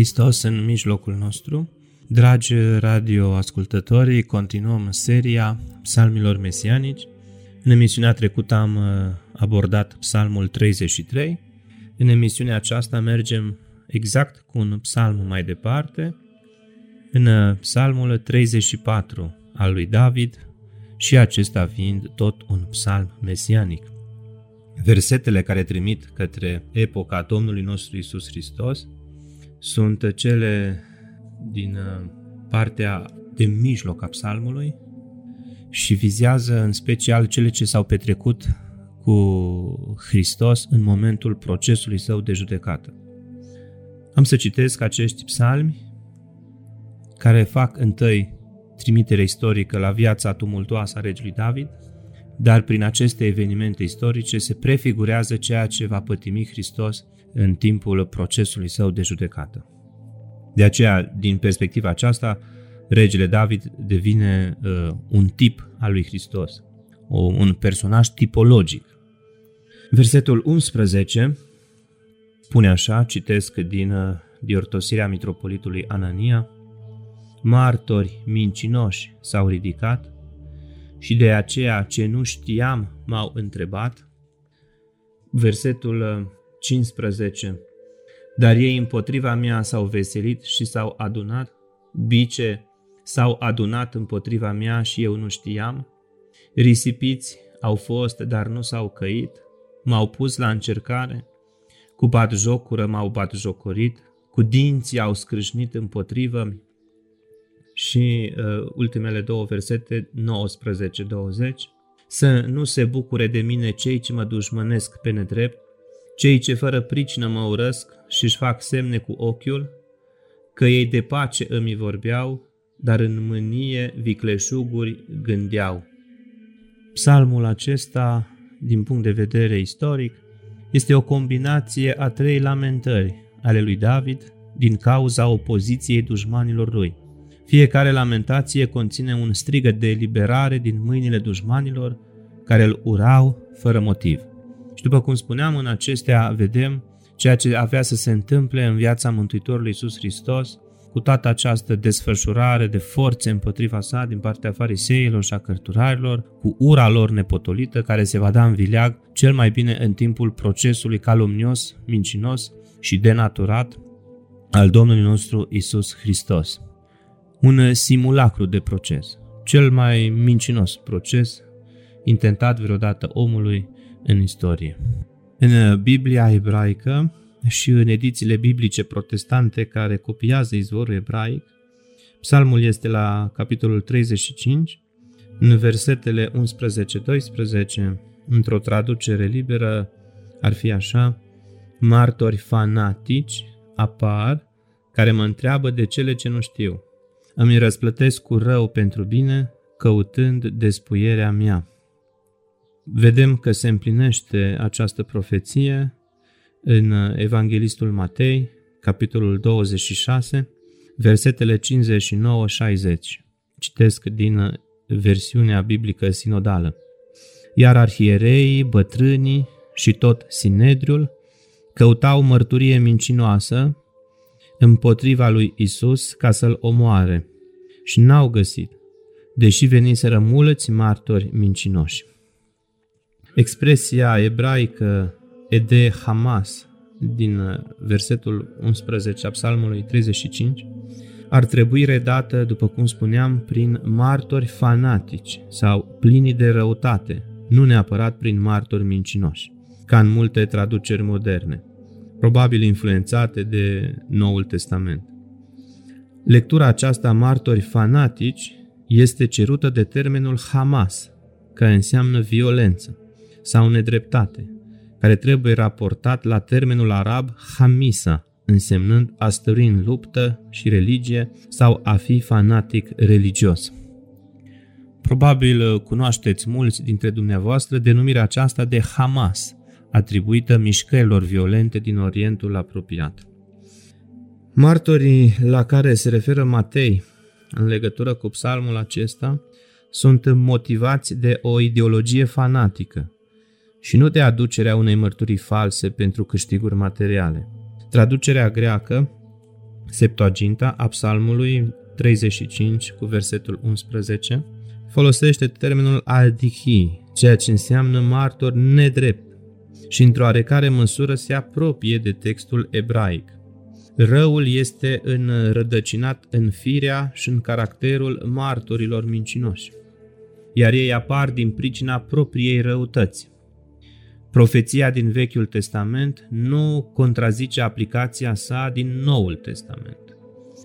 Hristos în mijlocul nostru. Dragi radioascultători, continuăm seria psalmilor mesianici. În emisiunea trecută am uh, abordat psalmul 33. În emisiunea aceasta mergem exact cu un psalm mai departe, în uh, psalmul 34 al lui David și acesta fiind tot un psalm mesianic. Versetele care trimit către epoca Domnului nostru Isus Hristos sunt cele din uh, partea de mijloc a psalmului și vizează în special cele ce s-au petrecut cu Hristos în momentul procesului său de judecată. Am să citesc acești psalmi care fac întâi trimitere istorică la viața tumultoasă a regelui David, dar prin aceste evenimente istorice se prefigurează ceea ce va pătimi Hristos în timpul procesului său de judecată. De aceea, din perspectiva aceasta, regele David devine uh, un tip al lui Hristos, o, un personaj tipologic. Versetul 11 spune așa, citesc din uh, diortosirea mitropolitului Anania, martori mincinoși s-au ridicat și de aceea ce nu știam m-au întrebat. Versetul uh, 15. Dar ei împotriva mea s-au veselit și s-au adunat, bice s-au adunat împotriva mea și eu nu știam, risipiți au fost, dar nu s-au căit, m-au pus la încercare, cu bat jocură m-au bat jocorit, cu dinții au scrâșnit împotrivă și uh, ultimele două versete, 19-20, să nu se bucure de mine cei ce mă dușmănesc pe nedrept, cei ce fără pricină mă urăsc și își fac semne cu ochiul, că ei de pace îmi vorbeau, dar în mânie vicleșuguri gândeau. Psalmul acesta, din punct de vedere istoric, este o combinație a trei lamentări ale lui David din cauza opoziției dușmanilor lui. Fiecare lamentație conține un strigă de eliberare din mâinile dușmanilor care îl urau fără motiv. Și după cum spuneam, în acestea vedem ceea ce avea să se întâmple în viața Mântuitorului Iisus Hristos, cu toată această desfășurare de forțe împotriva sa din partea fariseilor și a cărturarilor, cu ura lor nepotolită care se va da în vileag cel mai bine în timpul procesului calomnios, mincinos și denaturat al Domnului nostru Isus Hristos. Un simulacru de proces, cel mai mincinos proces intentat vreodată omului în istorie. În Biblia ebraică și în edițiile biblice protestante care copiază izvorul ebraic, psalmul este la capitolul 35, în versetele 11-12, într-o traducere liberă, ar fi așa, martori fanatici apar care mă întreabă de cele ce nu știu. Îmi răsplătesc cu rău pentru bine, căutând despuierea mea. Vedem că se împlinește această profeție în Evanghelistul Matei, capitolul 26, versetele 59-60. Citesc din versiunea biblică sinodală. Iar arhiereii, bătrânii și tot Sinedriul căutau mărturie mincinoasă împotriva lui Isus ca să-l omoare și n-au găsit, deși veniseră mulți martori mincinoși. Expresia ebraică Ede Hamas din uh, versetul 11 a psalmului 35 ar trebui redată, după cum spuneam, prin martori fanatici sau plini de răutate, nu neapărat prin martori mincinoși, ca în multe traduceri moderne, probabil influențate de Noul Testament. Lectura aceasta martori fanatici este cerută de termenul Hamas, care înseamnă violență sau nedreptate, care trebuie raportat la termenul arab hamisa, însemnând a stări în luptă și religie sau a fi fanatic religios. Probabil uh, cunoașteți mulți dintre dumneavoastră denumirea aceasta de Hamas, atribuită mișcărilor violente din Orientul apropiat. Martorii la care se referă Matei în legătură cu psalmul acesta sunt motivați de o ideologie fanatică și nu de aducerea unei mărturii false pentru câștiguri materiale. Traducerea greacă, Septuaginta, a psalmului 35 cu versetul 11, folosește termenul aldihi, ceea ce înseamnă martor nedrept și într-o oarecare măsură se apropie de textul ebraic. Răul este înrădăcinat în firea și în caracterul martorilor mincinoși, iar ei apar din pricina propriei răutăți. Profeția din Vechiul Testament nu contrazice aplicația sa din Noul Testament.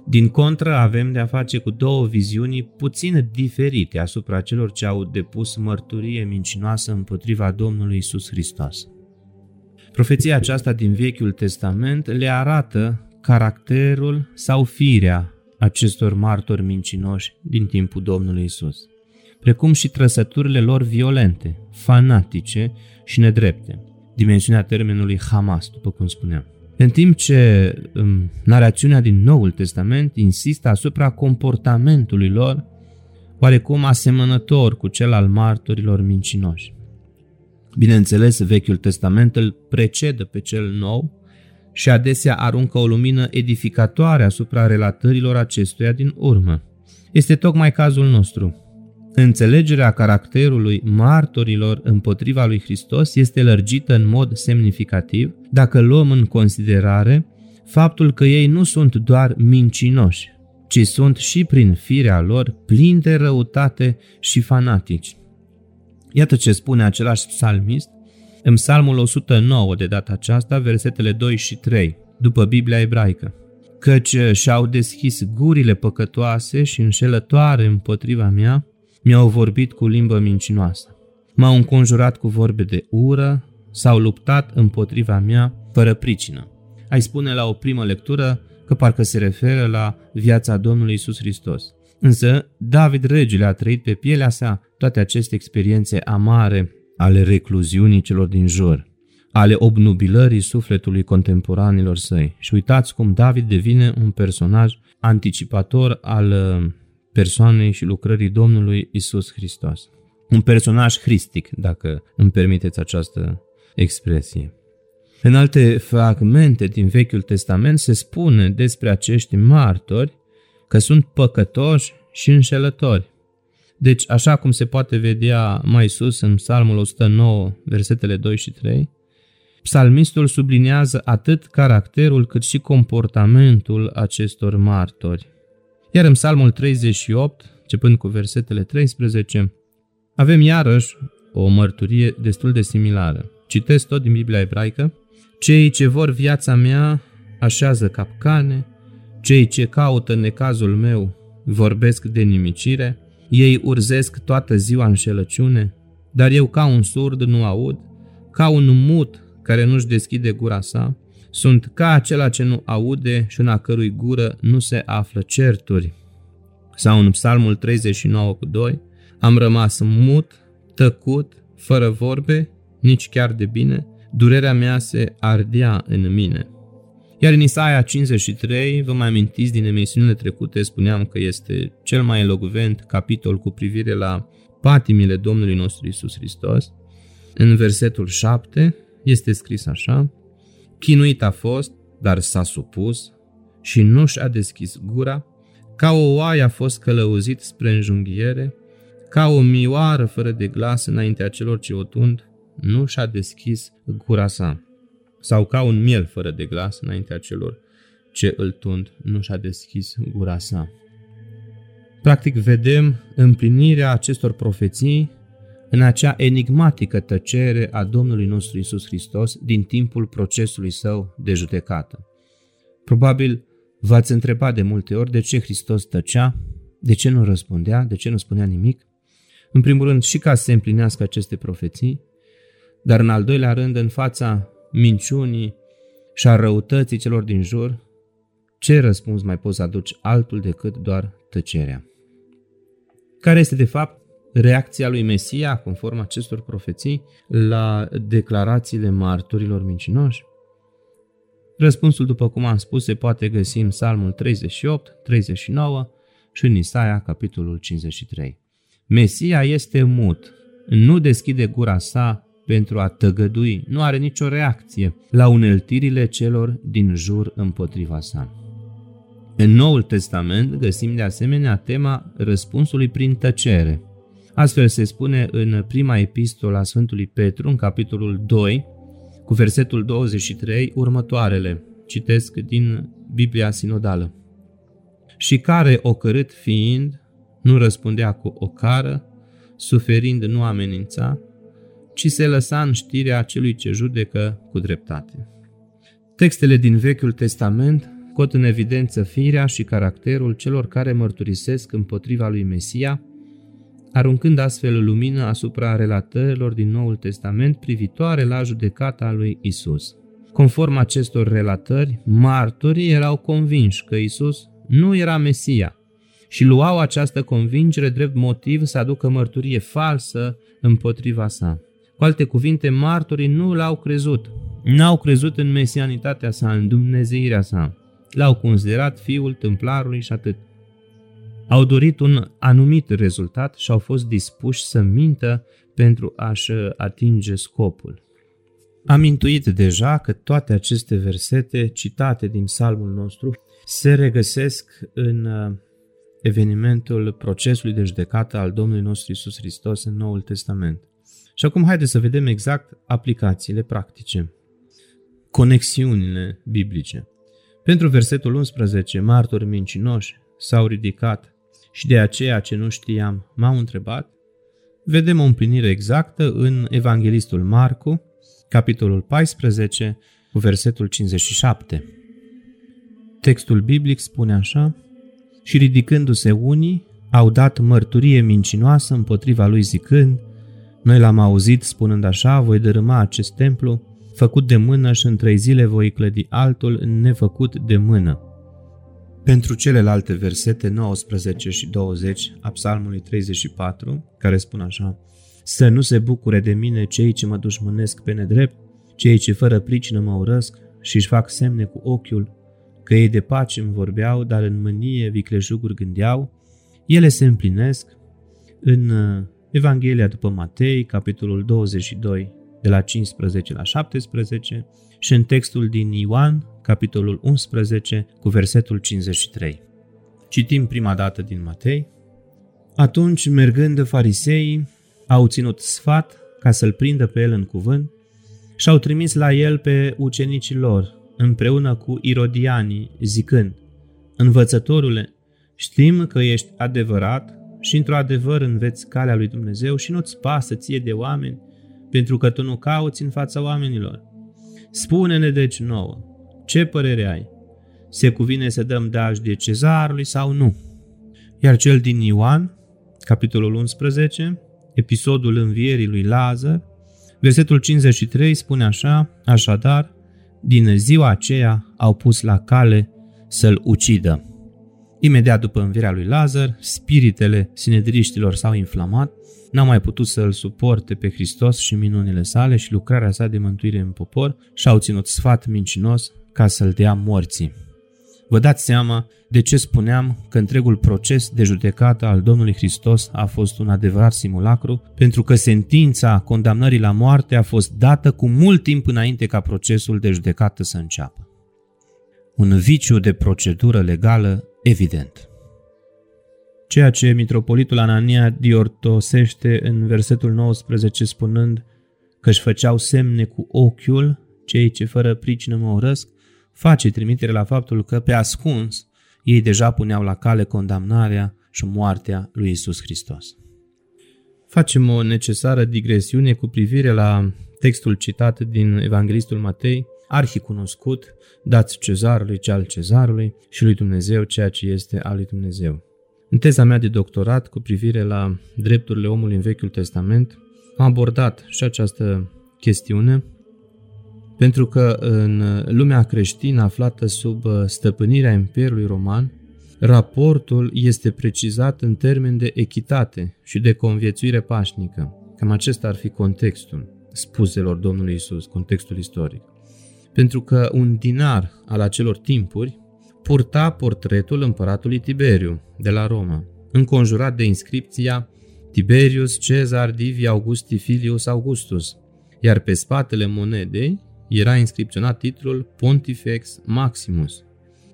Din contră, avem de a face cu două viziuni puțin diferite asupra celor ce au depus mărturie mincinoasă împotriva Domnului Isus Hristos. Profeția aceasta din Vechiul Testament le arată caracterul sau firea acestor martori mincinoși din timpul Domnului Isus, precum și trăsăturile lor violente, fanatice și nedrepte, dimensiunea termenului Hamas, după cum spuneam. În timp ce um, narațiunea din Noul Testament insistă asupra comportamentului lor, oarecum asemănător cu cel al martorilor mincinoși. Bineînțeles, Vechiul Testament îl precedă pe cel nou și adesea aruncă o lumină edificatoare asupra relatărilor acestuia din urmă. Este tocmai cazul nostru. Înțelegerea caracterului martorilor împotriva lui Hristos este lărgită în mod semnificativ dacă luăm în considerare faptul că ei nu sunt doar mincinoși, ci sunt și prin firea lor plini de răutate și fanatici. Iată ce spune același psalmist în psalmul 109 de data aceasta, versetele 2 și 3, după Biblia ebraică. Căci și-au deschis gurile păcătoase și înșelătoare împotriva mea, mi-au vorbit cu limbă mincinoasă. M-au înconjurat cu vorbe de ură, s-au luptat împotriva mea fără pricină. Ai spune la o primă lectură că parcă se referă la viața Domnului Isus Hristos. Însă David regele a trăit pe pielea sa toate aceste experiențe amare ale recluziunii celor din jur, ale obnubilării sufletului contemporanilor săi. Și uitați cum David devine un personaj anticipator al uh, persoanei și lucrării Domnului Isus Hristos. Un personaj hristic, dacă îmi permiteți această expresie. În alte fragmente din Vechiul Testament se spune despre acești martori că sunt păcătoși și înșelători. Deci, așa cum se poate vedea mai sus în Psalmul 109, versetele 2 și 3, psalmistul sublinează atât caracterul cât și comportamentul acestor martori. Iar în Psalmul 38, începând cu versetele 13, avem iarăși o mărturie destul de similară. Citesc tot din Biblia ebraică. Cei ce vor viața mea așează capcane, cei ce caută necazul meu vorbesc de nimicire, ei urzesc toată ziua înșelăciune, dar eu ca un surd nu aud, ca un mut care nu-și deschide gura sa, sunt ca acela ce nu aude și în a cărui gură nu se află certuri. Sau în Psalmul 39 cu 2, am rămas mut, tăcut, fără vorbe, nici chiar de bine, durerea mea se ardea în mine. Iar în Isaia 53, vă mai amintiți din emisiunile trecute, spuneam că este cel mai elogvent capitol cu privire la patimile Domnului nostru Isus Hristos. În versetul 7 este scris așa, Chinuit a fost, dar s-a supus și nu și-a deschis gura, ca o oaie a fost călăuzit spre înjunghiere, ca o mioară fără de glas înaintea celor ce o tund, nu și-a deschis gura sa sau ca un miel fără de glas înaintea celor ce îl tund nu și-a deschis gura sa. Practic vedem împlinirea acestor profeții în acea enigmatică tăcere a Domnului nostru Isus Hristos din timpul procesului său de judecată. Probabil v-ați întrebat de multe ori de ce Hristos tăcea, de ce nu răspundea, de ce nu spunea nimic. În primul rând și ca să se împlinească aceste profeții, dar în al doilea rând în fața minciunii și a răutății celor din jur, ce răspuns mai poți aduci altul decât doar tăcerea? Care este de fapt reacția lui Mesia, conform acestor profeții, la declarațiile marturilor mincinoși? Răspunsul, după cum am spus, se poate găsi în Psalmul 38, 39 și în Isaia, capitolul 53. Mesia este mut, nu deschide gura sa pentru a tăgădui, nu are nicio reacție la uneltirile celor din jur împotriva sa. În Noul Testament găsim de asemenea tema răspunsului prin tăcere. Astfel se spune în prima epistolă a Sfântului Petru, în capitolul 2, cu versetul 23, următoarele. Citesc din Biblia Sinodală. Și care, ocărât fiind, nu răspundea cu o cară, suferind nu amenința, ci se lăsa în știrea celui ce judecă cu dreptate. Textele din Vechiul Testament scot în evidență firea și caracterul celor care mărturisesc împotriva lui Mesia, aruncând astfel lumină asupra relatărilor din Noul Testament privitoare la judecata lui Isus. Conform acestor relatări, martorii erau convinși că Isus nu era Mesia și luau această convingere drept motiv să aducă mărturie falsă împotriva sa. Cu alte cuvinte, martorii nu l-au crezut, n-au crezut în mesianitatea sa, în dumnezeirea sa. L-au considerat fiul templarului și atât. Au dorit un anumit rezultat și au fost dispuși să mintă pentru a-și atinge scopul. Am intuit deja că toate aceste versete citate din psalmul nostru se regăsesc în uh, evenimentul procesului de judecată al Domnului nostru Isus Hristos în Noul Testament. Și acum haideți să vedem exact aplicațiile practice, conexiunile biblice. Pentru versetul 11, martori mincinoși s-au ridicat și de aceea ce nu știam m-au întrebat, vedem o împlinire exactă în Evanghelistul Marcu, capitolul 14, cu versetul 57. Textul biblic spune așa, și ridicându-se unii, au dat mărturie mincinoasă împotriva lui zicând, noi l-am auzit spunând așa, voi dărâma acest templu, făcut de mână și în trei zile voi clădi altul nefăcut de mână. Pentru celelalte versete 19 și 20 a psalmului 34, care spun așa, Să nu se bucure de mine cei ce mă dușmănesc pe nedrept, cei ce fără pricină mă urăsc și își fac semne cu ochiul, că ei de pace îmi vorbeau, dar în mânie viclejuguri gândeau, ele se împlinesc în uh, Evanghelia după Matei, capitolul 22, de la 15 la 17 și în textul din Ioan, capitolul 11, cu versetul 53. Citim prima dată din Matei. Atunci, mergând fariseii, au ținut sfat ca să-l prindă pe el în cuvânt și au trimis la el pe ucenicii lor, împreună cu irodianii, zicând, Învățătorule, știm că ești adevărat și într-o adevăr înveți calea lui Dumnezeu și nu-ți pasă ție de oameni, pentru că tu nu cauți în fața oamenilor. Spune-ne deci nouă, ce părere ai? Se cuvine să dăm daj de cezarului sau nu? Iar cel din Ioan, capitolul 11, episodul învierii lui Lazar, versetul 53 spune așa, așadar, din ziua aceea au pus la cale să-l ucidă. Imediat după învierea lui Lazar, spiritele sinedriștilor s-au inflamat, n-au mai putut să-l suporte pe Hristos și minunile sale și lucrarea sa de mântuire în popor și au ținut sfat mincinos ca să-l dea morții. Vă dați seama de ce spuneam că întregul proces de judecată al Domnului Hristos a fost un adevărat simulacru, pentru că sentința condamnării la moarte a fost dată cu mult timp înainte ca procesul de judecată să înceapă. Un viciu de procedură legală evident. Ceea ce mitropolitul Anania diortosește în versetul 19 spunând că își făceau semne cu ochiul cei ce fără pricină mă urăsc, face trimitere la faptul că pe ascuns ei deja puneau la cale condamnarea și moartea lui Isus Hristos. Facem o necesară digresiune cu privire la textul citat din Evanghelistul Matei, arhicunoscut, dați cezarului ce al cezarului și lui Dumnezeu ceea ce este al lui Dumnezeu. În teza mea de doctorat cu privire la drepturile omului în Vechiul Testament, am abordat și această chestiune Pentru că în lumea creștină aflată sub uh, stăpânirea Imperiului Roman, raportul este precizat în termen de echitate și de conviețuire pașnică. Cam acesta ar fi contextul spuselor Domnului Isus, contextul istoric. Pentru că un dinar al acelor timpuri purta portretul împăratului Tiberiu de la Roma, înconjurat de inscripția Tiberius Cezar Divi Augusti Filius Augustus, iar pe spatele monedei era inscripționat titlul Pontifex Maximus.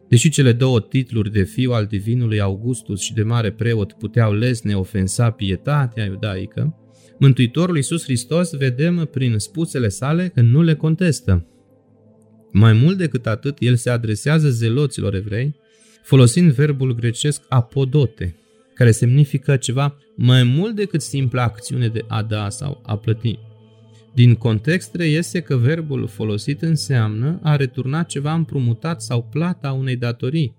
Deși cele două titluri de fiu al divinului Augustus și de mare preot puteau lesne ofensa pietatea iudaică, Mântuitorul Iisus Hristos vedem prin spusele sale că nu le contestă. Mai mult decât atât, el se adresează zeloților evrei, folosind verbul grecesc apodote, care semnifică ceva mai mult decât simpla acțiune de a da sau a plăti. Din context reiese că verbul folosit înseamnă a returna ceva împrumutat sau plata unei datorii.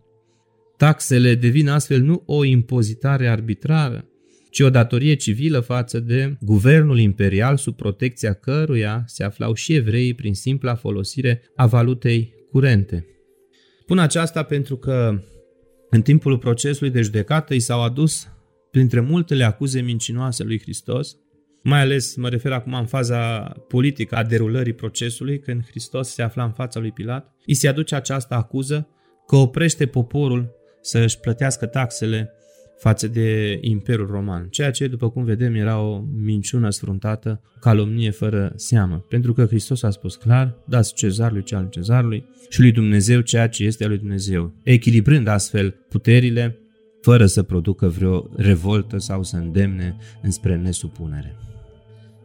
Taxele devin astfel nu o impozitare arbitrară, ci o datorie civilă față de guvernul imperial sub protecția căruia se aflau și evreii prin simpla folosire a valutei curente. Spun aceasta pentru că în timpul procesului de judecată i s-au adus, printre multele acuze mincinoase lui Hristos, mai ales mă refer acum în faza politică a derulării procesului, când Hristos se afla în fața lui Pilat, îi se aduce această acuză că oprește poporul să își plătească taxele față de Imperiul Roman, ceea ce, după cum vedem, era o minciună sfruntată, calomnie fără seamă, pentru că Hristos a spus clar, dați cezarului ce al cezarului și lui Dumnezeu ceea ce este al lui Dumnezeu, echilibrând astfel puterile, fără să producă vreo revoltă sau să îndemne înspre nesupunere.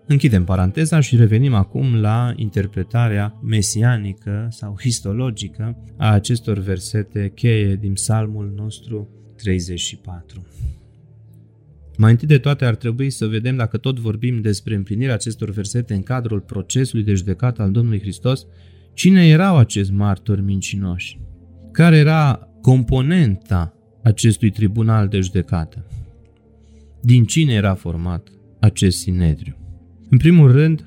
Închidem paranteza și revenim acum la interpretarea mesianică sau histologică a acestor versete cheie din psalmul nostru 34. Mai întâi de toate ar trebui să vedem dacă tot vorbim despre împlinirea acestor versete în cadrul procesului de judecată al Domnului Hristos, cine erau acești martori mincinoși? Care era componenta acestui tribunal de judecată? Din cine era format acest sinedriu? În primul rând,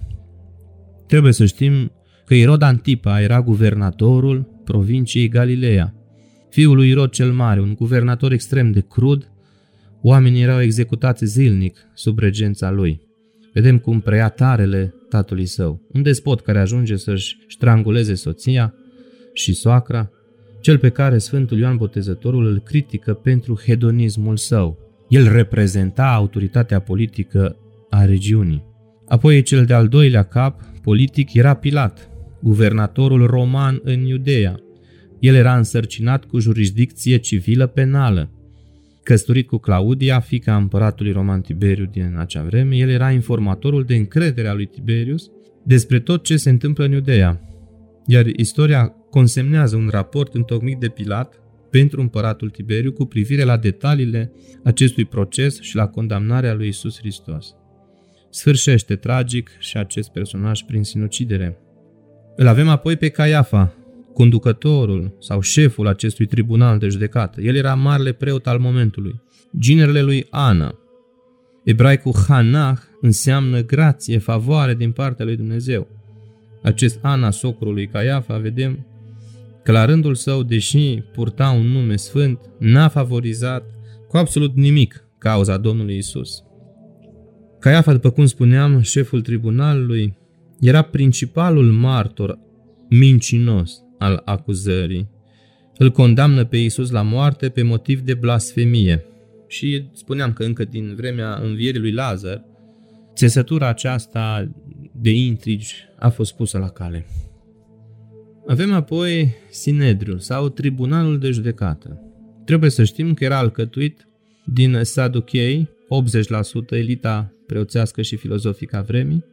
trebuie să știm că Irod Antipa era guvernatorul provinciei Galileea, fiul lui Irod cel Mare, un guvernator extrem de crud, oamenii erau executați zilnic sub regența lui. Vedem cum preia tarele tatălui său, un despot care ajunge să-și stranguleze soția și soacra, cel pe care Sfântul Ioan Botezătorul îl critică pentru hedonismul său. El reprezenta autoritatea politică a regiunii. Apoi cel de-al doilea cap politic era Pilat, guvernatorul roman în Iudeea, el era însărcinat cu jurisdicție civilă penală. Căsătorit cu Claudia, fica împăratului roman Tiberiu din acea vreme, el era informatorul de încredere a lui Tiberius despre tot ce se întâmplă în Iudeea. Iar istoria consemnează un raport întocmit de Pilat pentru împăratul Tiberiu cu privire la detaliile acestui proces și la condamnarea lui Isus Hristos. Sfârșește tragic și acest personaj prin sinucidere. Îl avem apoi pe Caiafa, conducătorul sau șeful acestui tribunal de judecată. El era marele preot al momentului. Ginerele lui Ana. Ebraicul Hanach înseamnă grație, favoare din partea lui Dumnezeu. Acest Ana, socrul lui Caiafa, vedem că la rândul său, deși purta un nume sfânt, n-a favorizat cu absolut nimic cauza Domnului Isus. Caiafa, după cum spuneam, șeful tribunalului, era principalul martor mincinos al acuzării. Îl condamnă pe Iisus la moarte pe motiv de blasfemie. Și spuneam că încă din vremea învierii lui Lazar, țesătura aceasta de intrigi a fost pusă la cale. Avem apoi Sinedriul sau Tribunalul de Judecată. Trebuie să știm că era alcătuit din Saduchei, 80% elita preoțească și filozofică a vremii,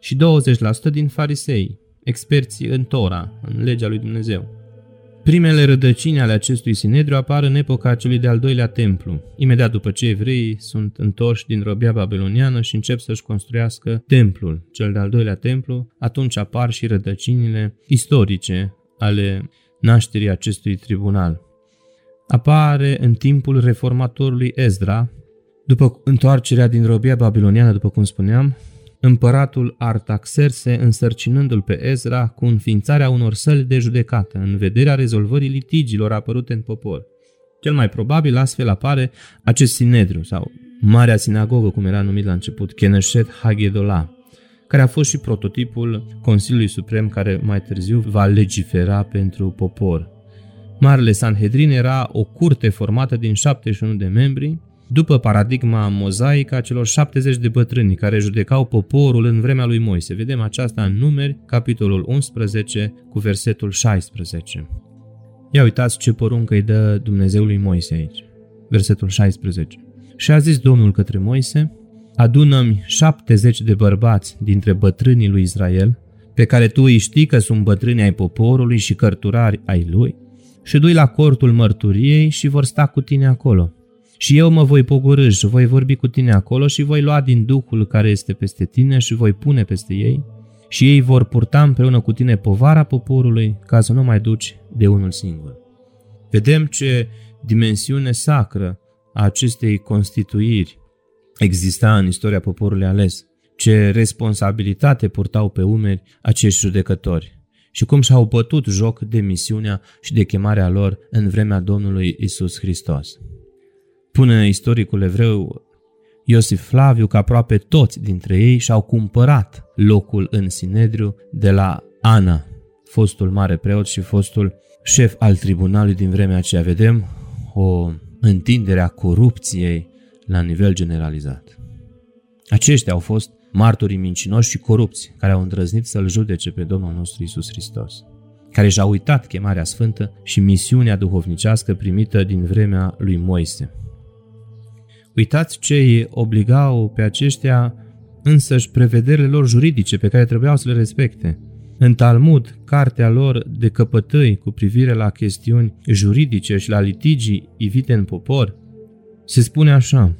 și 20% din farisei, experți în Tora, în legea lui Dumnezeu. Primele rădăcini ale acestui sinedriu apar în epoca celui de-al doilea templu, imediat după ce evreii sunt întorși din robia babiloniană și încep să-și construiască templul, cel de-al doilea templu, atunci apar și rădăcinile istorice ale nașterii acestui tribunal. Apare în timpul reformatorului Ezra, după întoarcerea din robia babiloniană, după cum spuneam, împăratul Artaxerse însărcinându-l pe Ezra cu înființarea unor săli de judecată în vederea rezolvării litigiilor apărute în popor. Cel mai probabil astfel apare acest sinedriu sau Marea Sinagogă, cum era numit la început, Keneshet Hagedolah, care a fost și prototipul Consiliului Suprem care mai târziu va legifera pentru popor. Marele Sanhedrin era o curte formată din 71 de membri, după paradigma mozaică a celor 70 de bătrâni care judecau poporul în vremea lui Moise. Vedem aceasta în numeri, capitolul 11, cu versetul 16. Ia uitați ce poruncă îi dă Dumnezeul lui Moise aici. Versetul 16. Și a zis Domnul către Moise, adună-mi 70 de bărbați dintre bătrânii lui Israel, pe care tu îi știi că sunt bătrâni ai poporului și cărturari ai lui, și du la cortul mărturiei și vor sta cu tine acolo. Și eu mă voi pogorâ și voi vorbi cu tine acolo și voi lua din Duhul care este peste tine și voi pune peste ei și ei vor purta împreună cu tine povara poporului ca să nu mai duci de unul singur. Vedem ce dimensiune sacră a acestei constituiri exista în istoria poporului ales, ce responsabilitate purtau pe umeri acești judecători și cum și-au bătut joc de misiunea și de chemarea lor în vremea Domnului Isus Hristos. Pune istoricul evreu Iosif Flaviu că aproape toți dintre ei și-au cumpărat locul în Sinedriu de la Ana, fostul mare preot și fostul șef al tribunalului din vremea aceea. Vedem o întindere a corupției la nivel generalizat. Aceștia au fost martorii mincinoși și corupți care au îndrăznit să-L judece pe Domnul nostru Isus Hristos, care și-au uitat chemarea sfântă și misiunea duhovnicească primită din vremea lui Moise. Uitați ce îi obligau pe aceștia însăși prevederile lor juridice pe care trebuiau să le respecte. În Talmud, cartea lor de căpătăi cu privire la chestiuni juridice și la litigii ivite în popor, se spune așa,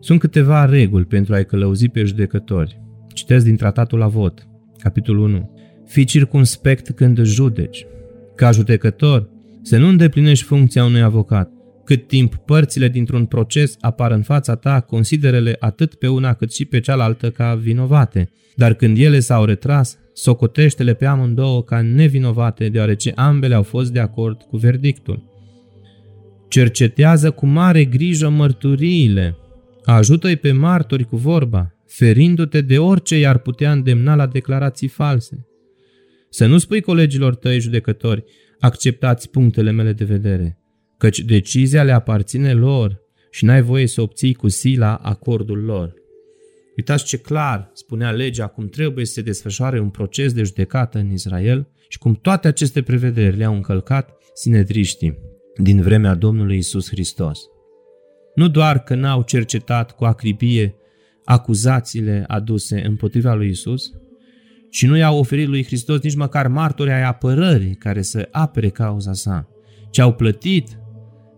sunt câteva reguli pentru a-i călăuzi pe judecători. Citesc din tratatul la vot, capitolul 1. Fii circunspect când judeci. Ca judecător, să nu îndeplinești funcția unui avocat, cât timp părțile dintr-un proces apar în fața ta, considerele atât pe una cât și pe cealaltă ca vinovate, dar când ele s-au retras, socotește-le pe amândouă ca nevinovate, deoarece ambele au fost de acord cu verdictul. Cercetează cu mare grijă mărturiile, ajută-i pe martori cu vorba, ferindu-te de orice i-ar putea îndemna la declarații false. Să nu spui colegilor tăi judecători, acceptați punctele mele de vedere, căci decizia le aparține lor și n-ai voie să obții cu sila acordul lor. Uitați ce clar spunea legea cum trebuie să se desfășoare un proces de judecată în Israel și cum toate aceste prevederi le-au încălcat sinedriștii din vremea Domnului Isus Hristos. Nu doar că n-au cercetat cu acribie acuzațiile aduse împotriva lui Isus, ci nu i-au oferit lui Hristos nici măcar martori ai apărării care să apere cauza sa, ci au plătit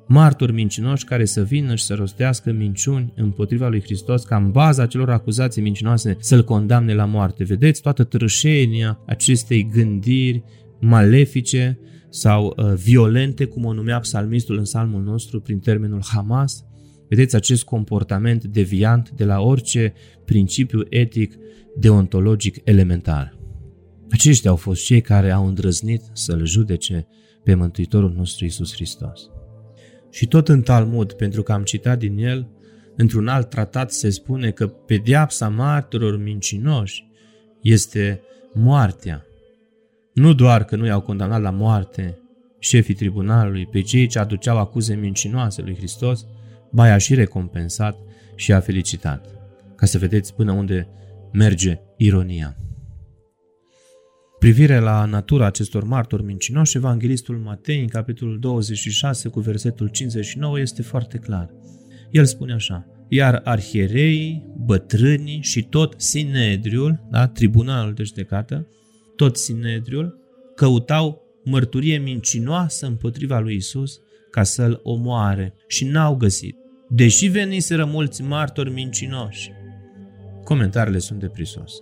martori mincinoși care să vină și să rostească minciuni împotriva lui Hristos ca în baza celor acuzații mincinoase să-l condamne la moarte. Vedeți toată trășenia acestei gândiri malefice sau uh, violente, cum o numea psalmistul în psalmul nostru prin termenul Hamas. Vedeți acest comportament deviant de la orice principiu etic deontologic elementar. Aceștia au fost cei care au îndrăznit să-L judece pe Mântuitorul nostru Isus Hristos. Și tot în Talmud, pentru că am citat din el, într-un alt tratat se spune că pediapsa martirilor mincinoși este moartea. Nu doar că nu i-au condamnat la moarte șefii tribunalului pe cei ce aduceau acuze mincinoase lui Hristos, ba i-a și recompensat și a felicitat. Ca să vedeți până unde merge ironia. Privire la natura acestor martori mincinoși, Evanghelistul Matei, în capitolul 26, cu versetul 59, este foarte clar. El spune așa, iar arhiereii, bătrânii și tot Sinedriul, da, tribunalul de judecată, tot Sinedriul, căutau mărturie mincinoasă împotriva lui Isus ca să-l omoare și n-au găsit. Deși veniseră mulți martori mincinoși. Comentariile sunt de prisos.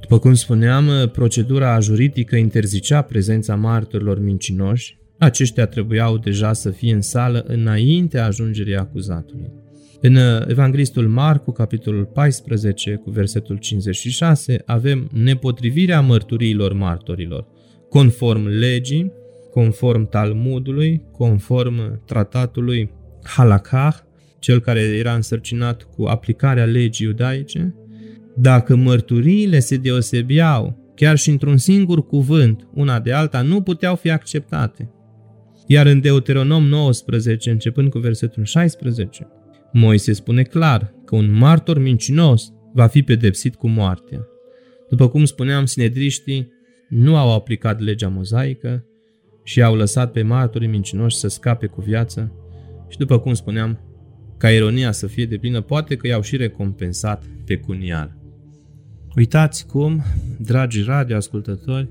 După cum spuneam, procedura juridică interzicea prezența martorilor mincinoși, aceștia trebuiau deja să fie în sală înainte ajungerii acuzatului. În uh, Evanghelistul Marcu, capitolul 14, cu versetul 56, avem nepotrivirea mărturiilor martorilor, conform legii, conform Talmudului, conform tratatului Halakah, cel care era însărcinat cu aplicarea legii iudaice, dacă mărturiile se deosebeau chiar și într-un singur cuvânt, una de alta, nu puteau fi acceptate. Iar în Deuteronom 19, începând cu versetul 16, Moise spune clar că un martor mincinos va fi pedepsit cu moartea. După cum spuneam, sinedriștii nu au aplicat legea mozaică și au lăsat pe martorii mincinoși să scape cu viață și după cum spuneam, ca ironia să fie de plină, poate că i-au și recompensat pecuniar. Uitați cum, dragi radioascultători,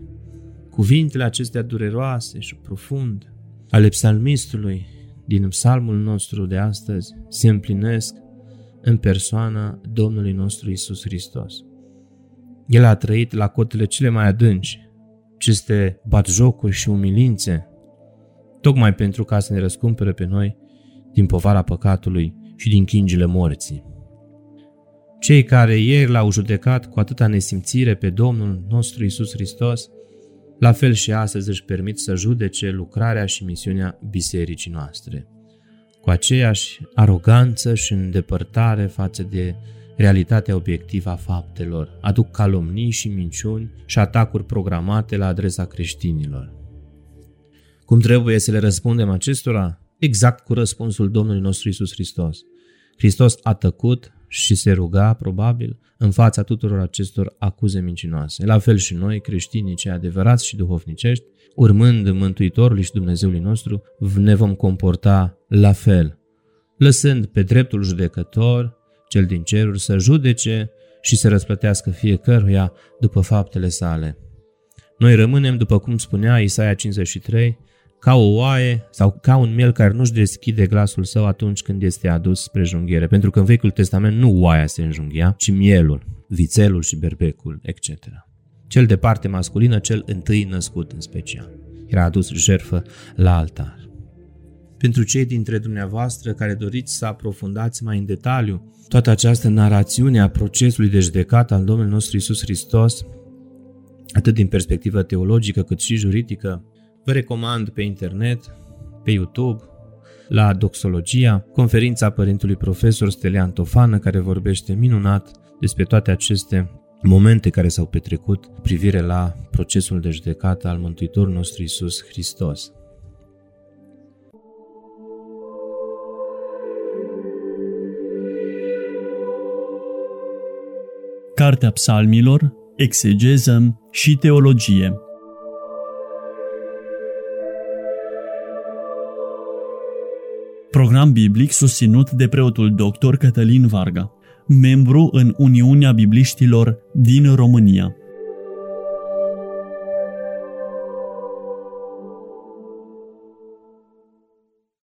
cuvintele acestea dureroase și profund ale psalmistului din psalmul nostru de astăzi se împlinesc în persoana Domnului nostru Isus Hristos. El a trăit la cotele cele mai adânci, aceste batjocuri și umilințe, tocmai pentru ca să ne răscumpere pe noi din povara păcatului și din chingile morții. Cei care ieri l-au judecat cu atâta nesimțire pe Domnul nostru Isus Hristos, la fel și astăzi își permit să judece lucrarea și misiunea bisericii noastre. Cu aceeași aroganță și îndepărtare față de realitatea obiectivă a faptelor, aduc calomnii și minciuni și atacuri programate la adresa creștinilor. Cum trebuie să le răspundem acestora? Exact cu răspunsul Domnului nostru Isus Hristos. Hristos a tăcut și se ruga, probabil, în fața tuturor acestor acuze mincinoase. La fel și noi, creștinii cei adevărați și duhovnicești, urmând Mântuitorului și Dumnezeului nostru, ne vom comporta la fel, lăsând pe dreptul judecător, cel din ceruri, să judece și să răsplătească fiecăruia după faptele sale. Noi rămânem, după cum spunea Isaia 53, ca o oaie sau ca un miel care nu-și deschide glasul său atunci când este adus spre junghiere. Pentru că în Vechiul Testament nu oaia se înjunghia, ci mielul, vițelul și berbecul, etc. Cel de parte masculină, cel întâi născut în special. Era adus jerfă la altar. Pentru cei dintre dumneavoastră care doriți să aprofundați mai în detaliu toată această narațiune a procesului de judecată al Domnului nostru Isus Hristos, atât din perspectivă teologică cât și juridică, Vă recomand pe internet, pe YouTube, la Doxologia, conferința părintului profesor Stelian Tofană, care vorbește minunat despre toate aceste momente care s-au petrecut privire la procesul de judecată al Mântuitorului nostru Isus Hristos. Cartea Psalmilor, Exegeză și Teologie Program biblic susținut de preotul dr. Cătălin Varga, membru în Uniunea Bibliștilor din România.